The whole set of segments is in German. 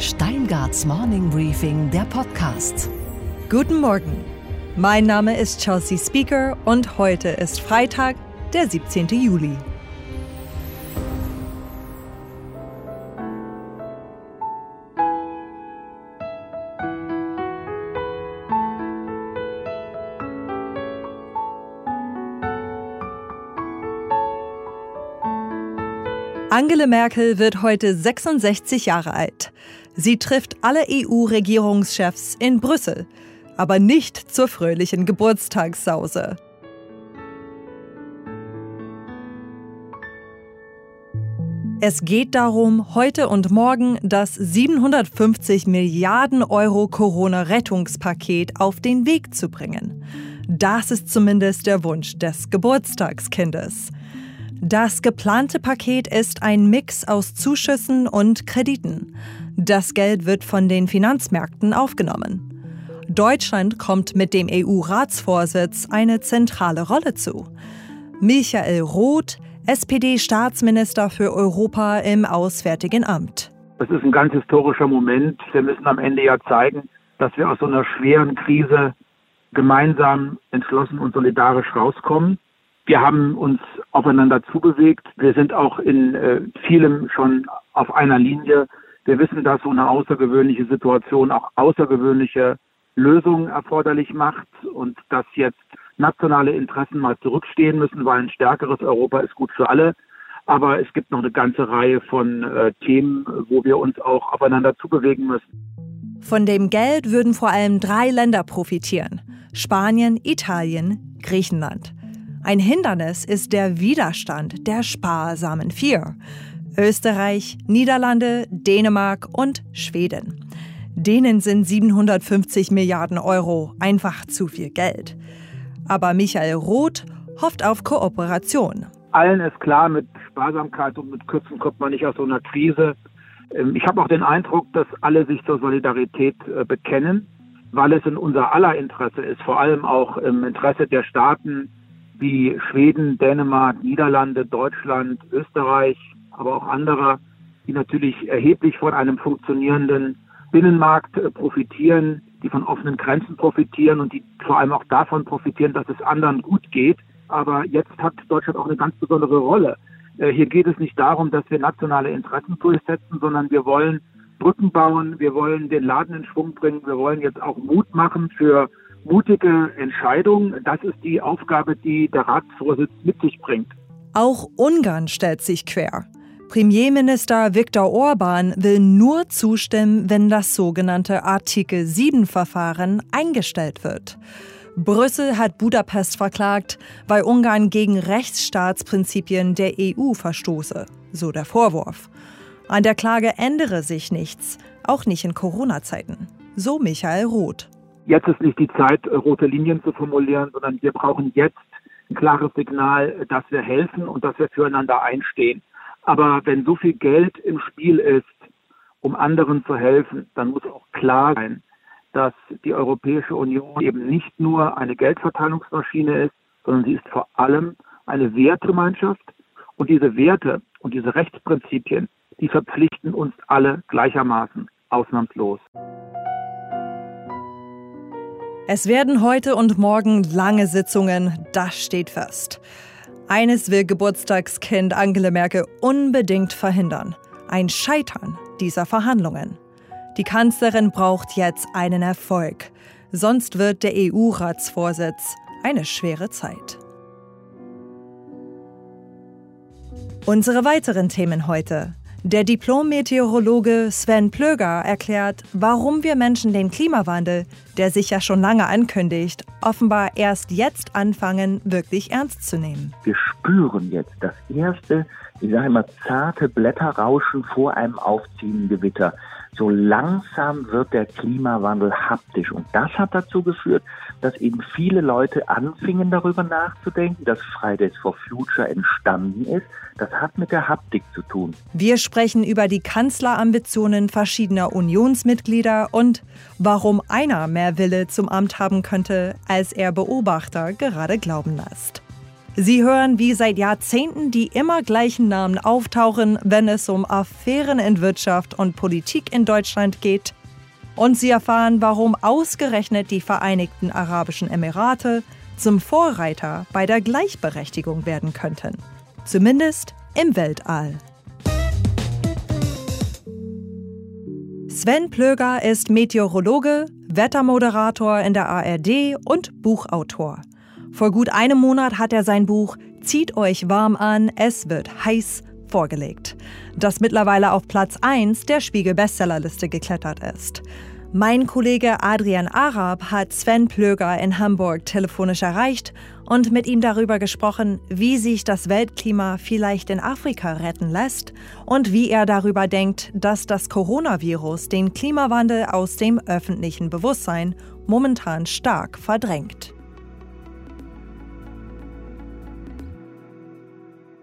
Steingarts Morning Briefing, der Podcast. Guten Morgen. Mein Name ist Chelsea Speaker und heute ist Freitag, der 17. Juli. Angela Merkel wird heute 66 Jahre alt. Sie trifft alle EU-Regierungschefs in Brüssel, aber nicht zur fröhlichen Geburtstagssause. Es geht darum, heute und morgen das 750 Milliarden Euro Corona-Rettungspaket auf den Weg zu bringen. Das ist zumindest der Wunsch des Geburtstagskindes. Das geplante Paket ist ein Mix aus Zuschüssen und Krediten. Das Geld wird von den Finanzmärkten aufgenommen. Deutschland kommt mit dem EU-Ratsvorsitz eine zentrale Rolle zu. Michael Roth, SPD-Staatsminister für Europa im Auswärtigen Amt. Das ist ein ganz historischer Moment. Wir müssen am Ende ja zeigen, dass wir aus so einer schweren Krise gemeinsam entschlossen und solidarisch rauskommen. Wir haben uns aufeinander zubewegt. Wir sind auch in äh, vielem schon auf einer Linie. Wir wissen, dass so eine außergewöhnliche Situation auch außergewöhnliche Lösungen erforderlich macht und dass jetzt nationale Interessen mal zurückstehen müssen, weil ein stärkeres Europa ist gut für alle. Aber es gibt noch eine ganze Reihe von äh, Themen, wo wir uns auch aufeinander zubewegen müssen. Von dem Geld würden vor allem drei Länder profitieren. Spanien, Italien, Griechenland. Ein Hindernis ist der Widerstand der sparsamen Vier. Österreich, Niederlande, Dänemark und Schweden. Denen sind 750 Milliarden Euro einfach zu viel Geld. Aber Michael Roth hofft auf Kooperation. Allen ist klar, mit Sparsamkeit und mit Kürzen kommt man nicht aus so einer Krise. Ähm, ich habe auch den Eindruck, dass alle sich zur Solidarität äh, bekennen, weil es in unser aller Interesse ist, vor allem auch im Interesse der Staaten, wie Schweden, Dänemark, Niederlande, Deutschland, Österreich, aber auch andere, die natürlich erheblich von einem funktionierenden Binnenmarkt äh, profitieren, die von offenen Grenzen profitieren und die vor allem auch davon profitieren, dass es anderen gut geht. Aber jetzt hat Deutschland auch eine ganz besondere Rolle. Äh, hier geht es nicht darum, dass wir nationale Interessen durchsetzen, sondern wir wollen Brücken bauen, wir wollen den Laden in Schwung bringen, wir wollen jetzt auch Mut machen für mutige Entscheidung. Das ist die Aufgabe, die der Ratsvorsitz mit sich bringt. Auch Ungarn stellt sich quer. Premierminister Viktor Orban will nur zustimmen, wenn das sogenannte Artikel 7-Verfahren eingestellt wird. Brüssel hat Budapest verklagt, weil Ungarn gegen Rechtsstaatsprinzipien der EU verstoße, so der Vorwurf. An der Klage ändere sich nichts, auch nicht in Corona-Zeiten, so Michael Roth. Jetzt ist nicht die Zeit, rote Linien zu formulieren, sondern wir brauchen jetzt ein klares Signal, dass wir helfen und dass wir füreinander einstehen. Aber wenn so viel Geld im Spiel ist, um anderen zu helfen, dann muss auch klar sein, dass die Europäische Union eben nicht nur eine Geldverteilungsmaschine ist, sondern sie ist vor allem eine Wertgemeinschaft. Und diese Werte und diese Rechtsprinzipien, die verpflichten uns alle gleichermaßen, ausnahmslos. Es werden heute und morgen lange Sitzungen, das steht fest. Eines will Geburtstagskind Angela Merkel unbedingt verhindern. Ein Scheitern dieser Verhandlungen. Die Kanzlerin braucht jetzt einen Erfolg. Sonst wird der EU-Ratsvorsitz eine schwere Zeit. Unsere weiteren Themen heute. Der Diplom-Meteorologe Sven Plöger erklärt, warum wir Menschen den Klimawandel, der sich ja schon lange ankündigt, offenbar erst jetzt anfangen, wirklich ernst zu nehmen. Wir spüren jetzt das erste, ich sage immer, zarte Blätterrauschen vor einem aufziehenden Gewitter so langsam wird der Klimawandel haptisch. Und das hat dazu geführt, dass eben viele Leute anfingen darüber nachzudenken, dass Fridays for Future entstanden ist. Das hat mit der Haptik zu tun. Wir sprechen über die Kanzlerambitionen verschiedener Unionsmitglieder und warum einer mehr Wille zum Amt haben könnte, als er Beobachter gerade glauben lässt. Sie hören, wie seit Jahrzehnten die immer gleichen Namen auftauchen, wenn es um Affären in Wirtschaft und Politik in Deutschland geht. Und Sie erfahren, warum ausgerechnet die Vereinigten Arabischen Emirate zum Vorreiter bei der Gleichberechtigung werden könnten. Zumindest im Weltall. Sven Plöger ist Meteorologe, Wettermoderator in der ARD und Buchautor. Vor gut einem Monat hat er sein Buch Zieht euch warm an, es wird heiß vorgelegt, das mittlerweile auf Platz 1 der Spiegel-Bestsellerliste geklettert ist. Mein Kollege Adrian Arab hat Sven Plöger in Hamburg telefonisch erreicht und mit ihm darüber gesprochen, wie sich das Weltklima vielleicht in Afrika retten lässt und wie er darüber denkt, dass das Coronavirus den Klimawandel aus dem öffentlichen Bewusstsein momentan stark verdrängt.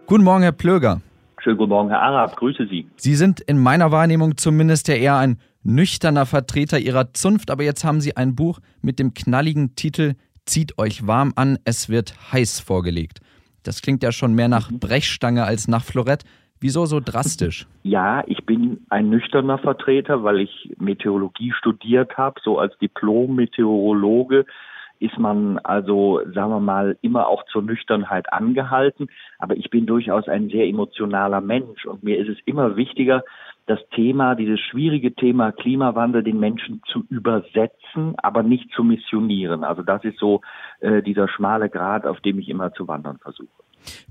Guten Morgen, Herr Plöger. Schönen guten Morgen, Herr Arab. Grüße Sie. Sie sind in meiner Wahrnehmung zumindest ja eher ein nüchterner Vertreter ihrer Zunft, aber jetzt haben sie ein Buch mit dem knalligen Titel Zieht euch warm an, es wird heiß vorgelegt. Das klingt ja schon mehr nach Brechstange als nach Florett. Wieso so drastisch? Ja, ich bin ein nüchterner Vertreter, weil ich Meteorologie studiert habe, so als Diplom-Meteorologe ist man also, sagen wir mal, immer auch zur Nüchternheit angehalten. Aber ich bin durchaus ein sehr emotionaler Mensch und mir ist es immer wichtiger, das Thema, dieses schwierige Thema Klimawandel den Menschen zu übersetzen, aber nicht zu missionieren. Also das ist so äh, dieser schmale Grad, auf dem ich immer zu wandern versuche.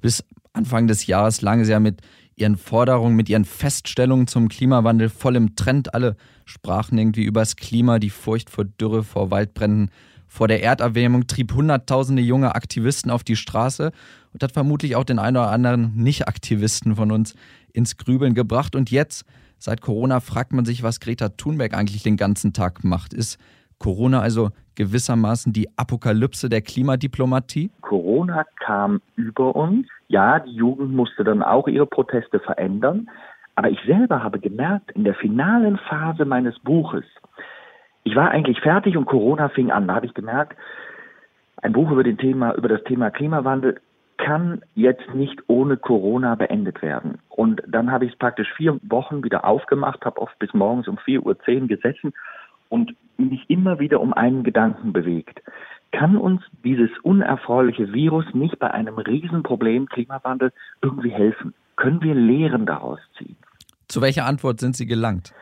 Bis Anfang des Jahres lagen Sie ja mit Ihren Forderungen, mit Ihren Feststellungen zum Klimawandel voll im Trend. Alle sprachen irgendwie übers Klima, die Furcht vor Dürre, vor Waldbränden, vor der Erderwärmung trieb Hunderttausende junge Aktivisten auf die Straße und hat vermutlich auch den einen oder anderen Nicht-Aktivisten von uns ins Grübeln gebracht. Und jetzt, seit Corona, fragt man sich, was Greta Thunberg eigentlich den ganzen Tag macht. Ist Corona also gewissermaßen die Apokalypse der Klimadiplomatie? Corona kam über uns. Ja, die Jugend musste dann auch ihre Proteste verändern. Aber ich selber habe gemerkt, in der finalen Phase meines Buches, ich war eigentlich fertig und Corona fing an. Da habe ich gemerkt, ein Buch über, Thema, über das Thema Klimawandel kann jetzt nicht ohne Corona beendet werden. Und dann habe ich es praktisch vier Wochen wieder aufgemacht, habe oft bis morgens um 4.10 Uhr gesessen und mich immer wieder um einen Gedanken bewegt. Kann uns dieses unerfreuliche Virus nicht bei einem Riesenproblem Klimawandel irgendwie helfen? Können wir Lehren daraus ziehen? Zu welcher Antwort sind Sie gelangt?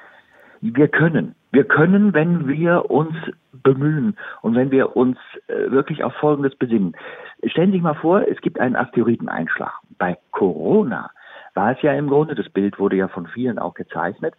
Wir können. Wir können, wenn wir uns bemühen und wenn wir uns äh, wirklich auf Folgendes besinnen. Stellen Sie sich mal vor, es gibt einen Asteroideneinschlag. Bei Corona war es ja im Grunde, das Bild wurde ja von vielen auch gezeichnet,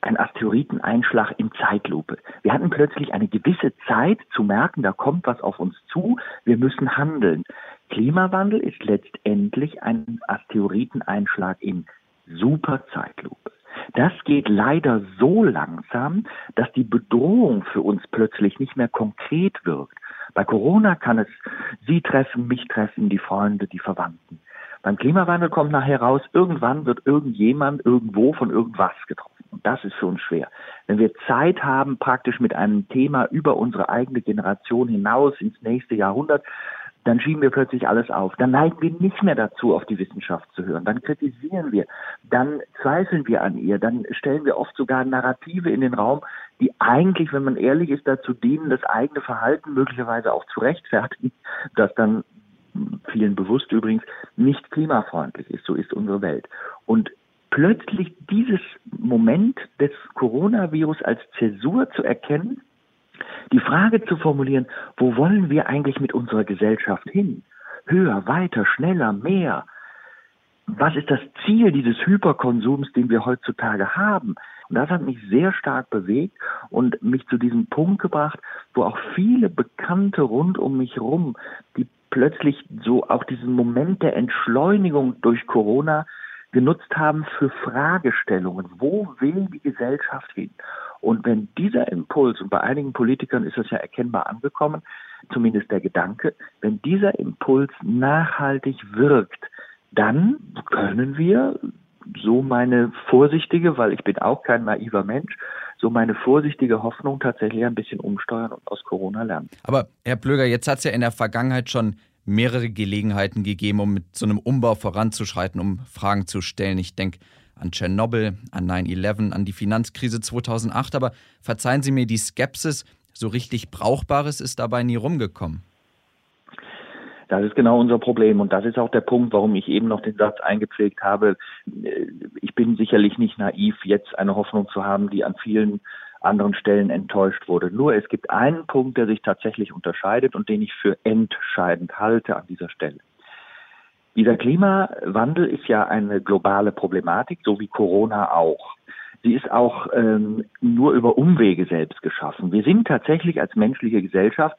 ein Asteroideneinschlag in Zeitlupe. Wir hatten plötzlich eine gewisse Zeit zu merken, da kommt was auf uns zu, wir müssen handeln. Klimawandel ist letztendlich ein Asteroideneinschlag in Superzeitlupe. Das geht leider so langsam, dass die Bedrohung für uns plötzlich nicht mehr konkret wirkt. Bei Corona kann es Sie treffen, mich treffen, die Freunde, die Verwandten. Beim Klimawandel kommt nachher raus, irgendwann wird irgendjemand irgendwo von irgendwas getroffen. Und das ist für uns schwer. Wenn wir Zeit haben, praktisch mit einem Thema über unsere eigene Generation hinaus ins nächste Jahrhundert, dann schieben wir plötzlich alles auf. Dann neigen wir nicht mehr dazu, auf die Wissenschaft zu hören. Dann kritisieren wir. Dann zweifeln wir an ihr. Dann stellen wir oft sogar Narrative in den Raum, die eigentlich, wenn man ehrlich ist, dazu dienen, das eigene Verhalten möglicherweise auch zu rechtfertigen, das dann vielen bewusst übrigens nicht klimafreundlich ist. So ist unsere Welt. Und plötzlich dieses Moment des Coronavirus als Zäsur zu erkennen, die Frage zu formulieren, wo wollen wir eigentlich mit unserer Gesellschaft hin? Höher, weiter, schneller, mehr. Was ist das Ziel dieses Hyperkonsums, den wir heutzutage haben? Und das hat mich sehr stark bewegt und mich zu diesem Punkt gebracht, wo auch viele Bekannte rund um mich herum, die plötzlich so auch diesen Moment der Entschleunigung durch Corona genutzt haben für Fragestellungen. Wo will die Gesellschaft hin? Und wenn dieser Impuls, und bei einigen Politikern ist das ja erkennbar angekommen, zumindest der Gedanke, wenn dieser Impuls nachhaltig wirkt, dann können wir, so meine vorsichtige, weil ich bin auch kein naiver Mensch, so meine vorsichtige Hoffnung tatsächlich ein bisschen umsteuern und aus Corona lernen. Aber Herr Blöger, jetzt hat es ja in der Vergangenheit schon mehrere Gelegenheiten gegeben, um mit so einem Umbau voranzuschreiten, um Fragen zu stellen. Ich denke an Tschernobyl, an 9-11, an die Finanzkrise 2008. Aber verzeihen Sie mir die Skepsis, so richtig Brauchbares ist dabei nie rumgekommen. Das ist genau unser Problem und das ist auch der Punkt, warum ich eben noch den Satz eingepflegt habe. Ich bin sicherlich nicht naiv, jetzt eine Hoffnung zu haben, die an vielen anderen Stellen enttäuscht wurde. Nur es gibt einen Punkt, der sich tatsächlich unterscheidet und den ich für entscheidend halte an dieser Stelle. Dieser Klimawandel ist ja eine globale Problematik, so wie Corona auch. Sie ist auch ähm, nur über Umwege selbst geschaffen. Wir sind tatsächlich als menschliche Gesellschaft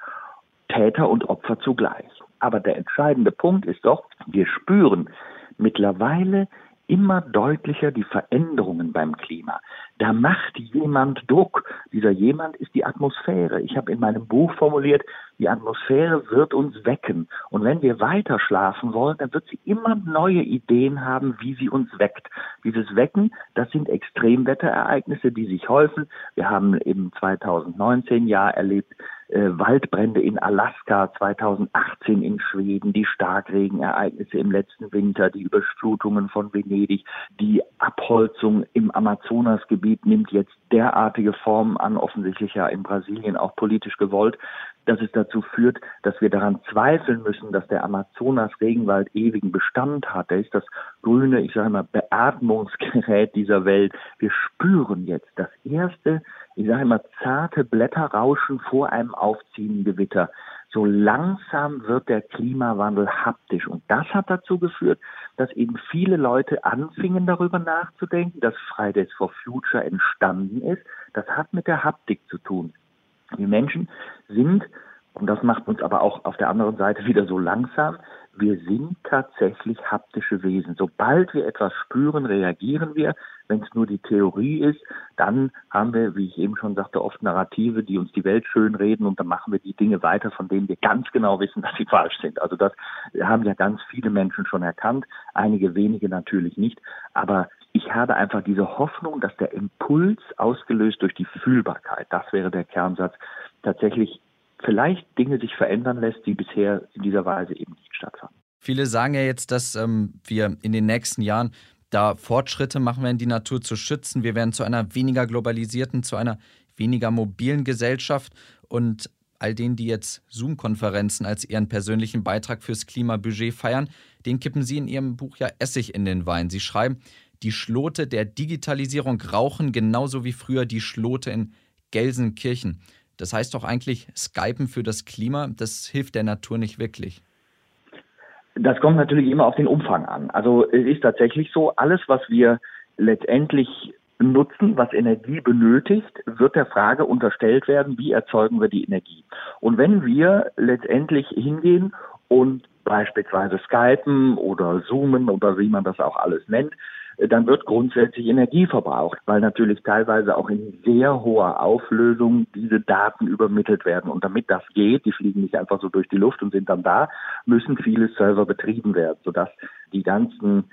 Täter und Opfer zugleich. Aber der entscheidende Punkt ist doch, wir spüren mittlerweile immer deutlicher die Veränderungen beim Klima. Da macht jemand Druck. Dieser jemand ist die Atmosphäre. Ich habe in meinem Buch formuliert, die Atmosphäre wird uns wecken. Und wenn wir weiter schlafen wollen, dann wird sie immer neue Ideen haben, wie sie uns weckt. Dieses Wecken, das sind Extremwetterereignisse, die sich häufen. Wir haben im 2019 Jahr erlebt, äh, Waldbrände in Alaska, 2018 in Schweden, die Starkregenereignisse im letzten Winter, die Überflutungen von Venedig, die Abholzung im Amazonasgebiet nimmt jetzt derartige Formen an, offensichtlich ja in Brasilien auch politisch gewollt, dass es dazu führt, dass wir daran zweifeln müssen, dass der Amazonas-Regenwald ewigen Bestand hat. Er ist das grüne, ich sage mal, Beatmungsgerät dieser Welt. Wir spüren jetzt das erste, ich sage immer, zarte Blätterrauschen vor einem aufziehenden Gewitter. So langsam wird der Klimawandel haptisch. Und das hat dazu geführt, dass eben viele Leute anfingen darüber nachzudenken, dass Fridays for Future entstanden ist. Das hat mit der Haptik zu tun. Wir Menschen sind, und das macht uns aber auch auf der anderen Seite wieder so langsam, wir sind tatsächlich haptische Wesen. Sobald wir etwas spüren, reagieren wir. Wenn es nur die Theorie ist, dann haben wir, wie ich eben schon sagte, oft Narrative, die uns die Welt schönreden und dann machen wir die Dinge weiter, von denen wir ganz genau wissen, dass sie falsch sind. Also das haben ja ganz viele Menschen schon erkannt, einige wenige natürlich nicht. Aber ich habe einfach diese Hoffnung, dass der Impuls ausgelöst durch die Fühlbarkeit, das wäre der Kernsatz, tatsächlich vielleicht Dinge sich verändern lässt, die bisher in dieser Weise eben nicht stattfanden. Viele sagen ja jetzt, dass ähm, wir in den nächsten Jahren da Fortschritte machen werden, die Natur zu schützen. Wir werden zu einer weniger globalisierten, zu einer weniger mobilen Gesellschaft. Und all denen, die jetzt Zoom-Konferenzen als ihren persönlichen Beitrag fürs Klimabudget feiern, den kippen Sie in Ihrem Buch ja Essig in den Wein. Sie schreiben, die Schlote der Digitalisierung rauchen genauso wie früher die Schlote in Gelsenkirchen. Das heißt doch eigentlich, Skypen für das Klima, das hilft der Natur nicht wirklich. Das kommt natürlich immer auf den Umfang an. Also es ist tatsächlich so, alles, was wir letztendlich nutzen, was Energie benötigt, wird der Frage unterstellt werden, wie erzeugen wir die Energie. Und wenn wir letztendlich hingehen und beispielsweise Skypen oder Zoomen oder wie man das auch alles nennt, dann wird grundsätzlich Energie verbraucht, weil natürlich teilweise auch in sehr hoher Auflösung diese Daten übermittelt werden. Und damit das geht, die fliegen nicht einfach so durch die Luft und sind dann da, müssen viele Server betrieben werden, sodass die ganzen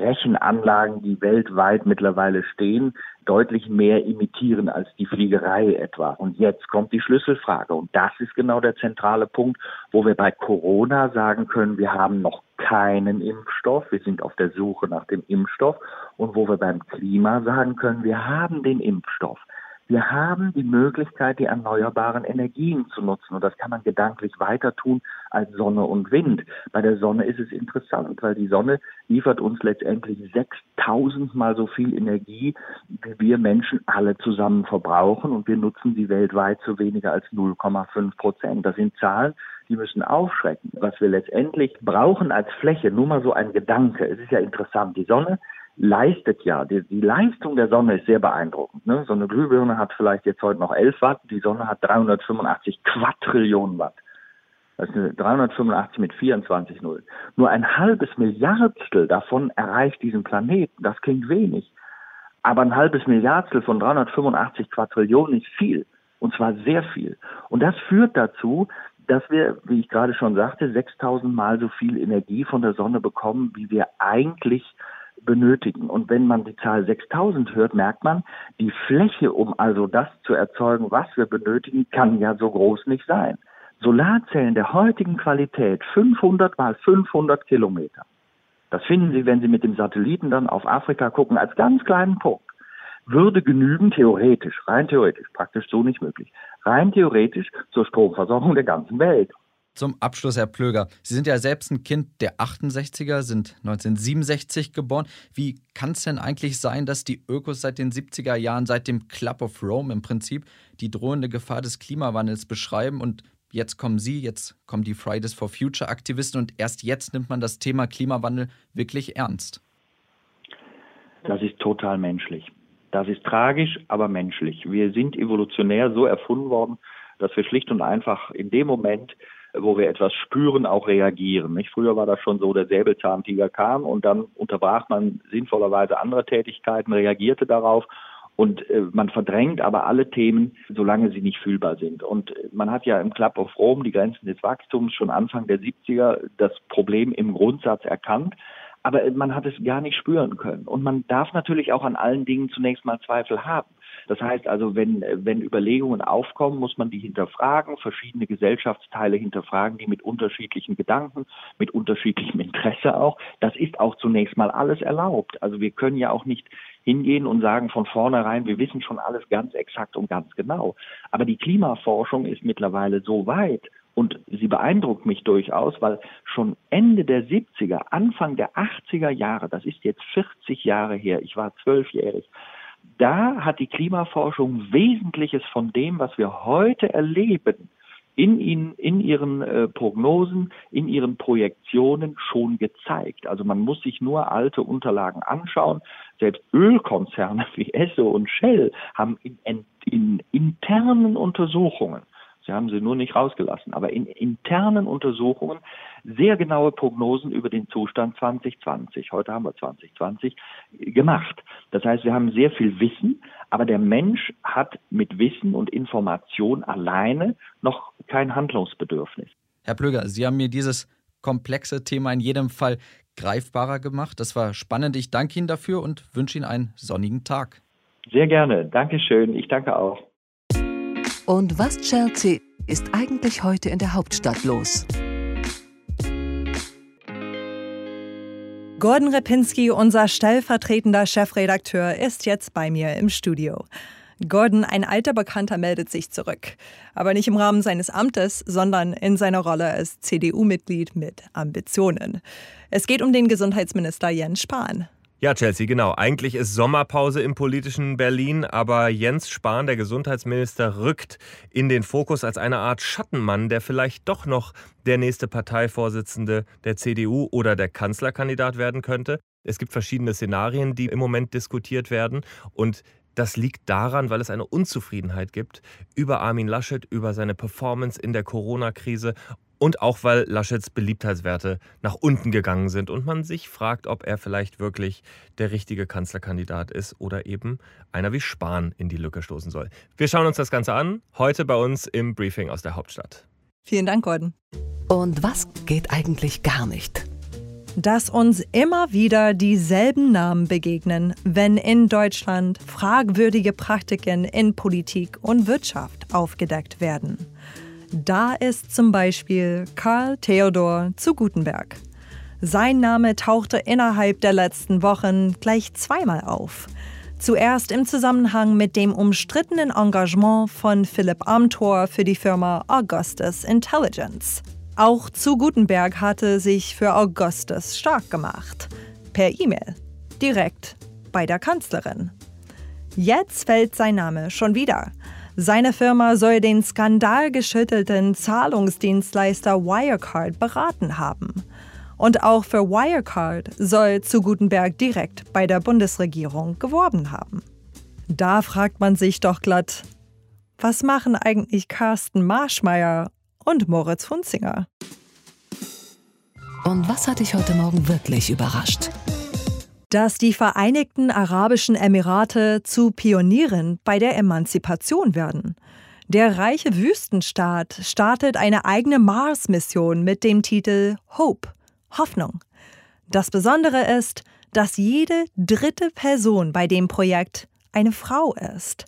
Rechenanlagen, die weltweit mittlerweile stehen, deutlich mehr imitieren als die Fliegerei etwa. Und jetzt kommt die Schlüsselfrage. Und das ist genau der zentrale Punkt, wo wir bei Corona sagen können, wir haben noch keinen Impfstoff. Wir sind auf der Suche nach dem Impfstoff. Und wo wir beim Klima sagen können, wir haben den Impfstoff. Wir haben die Möglichkeit, die erneuerbaren Energien zu nutzen. Und das kann man gedanklich weiter tun als Sonne und Wind. Bei der Sonne ist es interessant, weil die Sonne liefert uns letztendlich 6000 mal so viel Energie, wie wir Menschen alle zusammen verbrauchen. Und wir nutzen sie weltweit zu weniger als 0,5 Prozent. Das sind Zahlen, die müssen aufschrecken. Was wir letztendlich brauchen als Fläche, nur mal so ein Gedanke. Es ist ja interessant. Die Sonne leistet ja, die, die Leistung der Sonne ist sehr beeindruckend. Ne? So eine Glühbirne hat vielleicht jetzt heute noch 11 Watt, die Sonne hat 385 Quadrillionen Watt. Das ist eine 385 mit 24 Nullen. Nur ein halbes Milliardstel davon erreicht diesen Planeten. Das klingt wenig. Aber ein halbes Milliardstel von 385 Quadrillionen ist viel. Und zwar sehr viel. Und das führt dazu, dass wir, wie ich gerade schon sagte, 6000 Mal so viel Energie von der Sonne bekommen, wie wir eigentlich benötigen. Und wenn man die Zahl 6000 hört, merkt man, die Fläche, um also das zu erzeugen, was wir benötigen, kann ja so groß nicht sein. Solarzellen der heutigen Qualität, 500 mal 500 Kilometer, das finden Sie, wenn Sie mit dem Satelliten dann auf Afrika gucken, als ganz kleinen Punkt, würde genügen, theoretisch, rein theoretisch, praktisch so nicht möglich, rein theoretisch zur Stromversorgung der ganzen Welt. Zum Abschluss, Herr Plöger. Sie sind ja selbst ein Kind der 68er, sind 1967 geboren. Wie kann es denn eigentlich sein, dass die Ökos seit den 70er Jahren, seit dem Club of Rome im Prinzip, die drohende Gefahr des Klimawandels beschreiben und jetzt kommen Sie, jetzt kommen die Fridays for Future Aktivisten und erst jetzt nimmt man das Thema Klimawandel wirklich ernst? Das ist total menschlich. Das ist tragisch, aber menschlich. Wir sind evolutionär so erfunden worden, dass wir schlicht und einfach in dem Moment wo wir etwas spüren, auch reagieren. Nicht? Früher war das schon so, der Säbelzahntiger kam und dann unterbrach man sinnvollerweise andere Tätigkeiten, reagierte darauf und äh, man verdrängt aber alle Themen, solange sie nicht fühlbar sind. Und äh, man hat ja im Club of Rome die Grenzen des Wachstums schon Anfang der 70er das Problem im Grundsatz erkannt. Aber man hat es gar nicht spüren können. Und man darf natürlich auch an allen Dingen zunächst mal Zweifel haben. Das heißt also, wenn, wenn Überlegungen aufkommen, muss man die hinterfragen, verschiedene Gesellschaftsteile hinterfragen, die mit unterschiedlichen Gedanken, mit unterschiedlichem Interesse auch. Das ist auch zunächst mal alles erlaubt. Also wir können ja auch nicht hingehen und sagen von vornherein, wir wissen schon alles ganz exakt und ganz genau. Aber die Klimaforschung ist mittlerweile so weit und sie beeindruckt mich durchaus, weil schon Ende der 70er, Anfang der 80er Jahre, das ist jetzt 40 Jahre her, ich war zwölfjährig, da hat die Klimaforschung Wesentliches von dem, was wir heute erleben, in, ihnen, in ihren äh, Prognosen, in ihren Projektionen schon gezeigt. Also man muss sich nur alte Unterlagen anschauen. Selbst Ölkonzerne wie Esso und Shell haben in, in, in internen Untersuchungen Sie haben sie nur nicht rausgelassen. Aber in internen Untersuchungen sehr genaue Prognosen über den Zustand 2020, heute haben wir 2020, gemacht. Das heißt, wir haben sehr viel Wissen, aber der Mensch hat mit Wissen und Information alleine noch kein Handlungsbedürfnis. Herr Plöger, Sie haben mir dieses komplexe Thema in jedem Fall greifbarer gemacht. Das war spannend. Ich danke Ihnen dafür und wünsche Ihnen einen sonnigen Tag. Sehr gerne. Dankeschön. Ich danke auch. Und was, Chelsea, ist eigentlich heute in der Hauptstadt los? Gordon Repinski, unser stellvertretender Chefredakteur, ist jetzt bei mir im Studio. Gordon, ein alter Bekannter, meldet sich zurück. Aber nicht im Rahmen seines Amtes, sondern in seiner Rolle als CDU-Mitglied mit Ambitionen. Es geht um den Gesundheitsminister Jens Spahn. Ja, Chelsea, genau. Eigentlich ist Sommerpause im politischen Berlin, aber Jens Spahn, der Gesundheitsminister, rückt in den Fokus als eine Art Schattenmann, der vielleicht doch noch der nächste Parteivorsitzende der CDU oder der Kanzlerkandidat werden könnte. Es gibt verschiedene Szenarien, die im Moment diskutiert werden und das liegt daran, weil es eine Unzufriedenheit gibt über Armin Laschet, über seine Performance in der Corona-Krise und auch weil Laschets Beliebtheitswerte nach unten gegangen sind und man sich fragt, ob er vielleicht wirklich der richtige Kanzlerkandidat ist oder eben einer wie Spahn in die Lücke stoßen soll. Wir schauen uns das Ganze an, heute bei uns im Briefing aus der Hauptstadt. Vielen Dank, Gordon. Und was geht eigentlich gar nicht? Dass uns immer wieder dieselben Namen begegnen, wenn in Deutschland fragwürdige Praktiken in Politik und Wirtschaft aufgedeckt werden. Da ist zum Beispiel Karl Theodor zu Gutenberg. Sein Name tauchte innerhalb der letzten Wochen gleich zweimal auf. Zuerst im Zusammenhang mit dem umstrittenen Engagement von Philipp Amthor für die Firma Augustus Intelligence. Auch zu Gutenberg hatte sich für Augustus stark gemacht. Per E-Mail. Direkt bei der Kanzlerin. Jetzt fällt sein Name schon wieder. Seine Firma soll den skandalgeschüttelten Zahlungsdienstleister Wirecard beraten haben. Und auch für Wirecard soll zu Gutenberg direkt bei der Bundesregierung geworben haben. Da fragt man sich doch glatt, was machen eigentlich Carsten Marschmeier und Moritz Hunzinger? Und was hat dich heute Morgen wirklich überrascht? Dass die Vereinigten Arabischen Emirate zu Pionieren bei der Emanzipation werden. Der reiche Wüstenstaat startet eine eigene Mars-Mission mit dem Titel Hope, Hoffnung. Das Besondere ist, dass jede dritte Person bei dem Projekt eine Frau ist.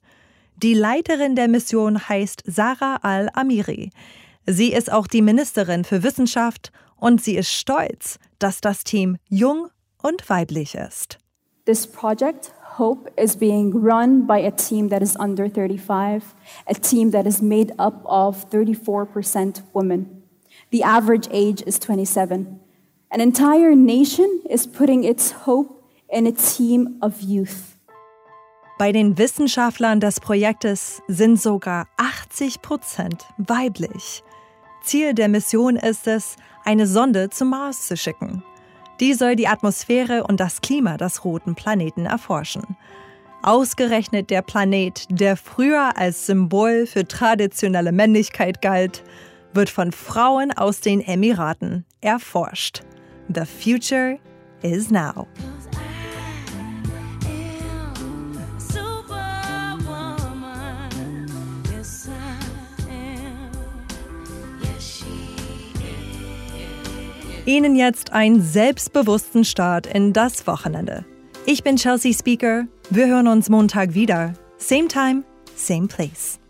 Die Leiterin der Mission heißt Sarah al-Amiri. Sie ist auch die Ministerin für Wissenschaft und sie ist stolz, dass das Team jung und weiblich ist. This project Hope is being run by a team that is under 35, a team that is made up of 34% women. The average age is 27. An entire nation is putting its hope in a team of youth. Bei den Wissenschaftlern des Projektes sind sogar 80 Prozent weiblich. Ziel der Mission ist es, eine Sonde zum Mars zu schicken. Die soll die Atmosphäre und das Klima des roten Planeten erforschen. Ausgerechnet der Planet, der früher als Symbol für traditionelle Männlichkeit galt, wird von Frauen aus den Emiraten erforscht. The future is now. Ihnen jetzt einen selbstbewussten Start in das Wochenende. Ich bin Chelsea Speaker. Wir hören uns Montag wieder. Same time, same place.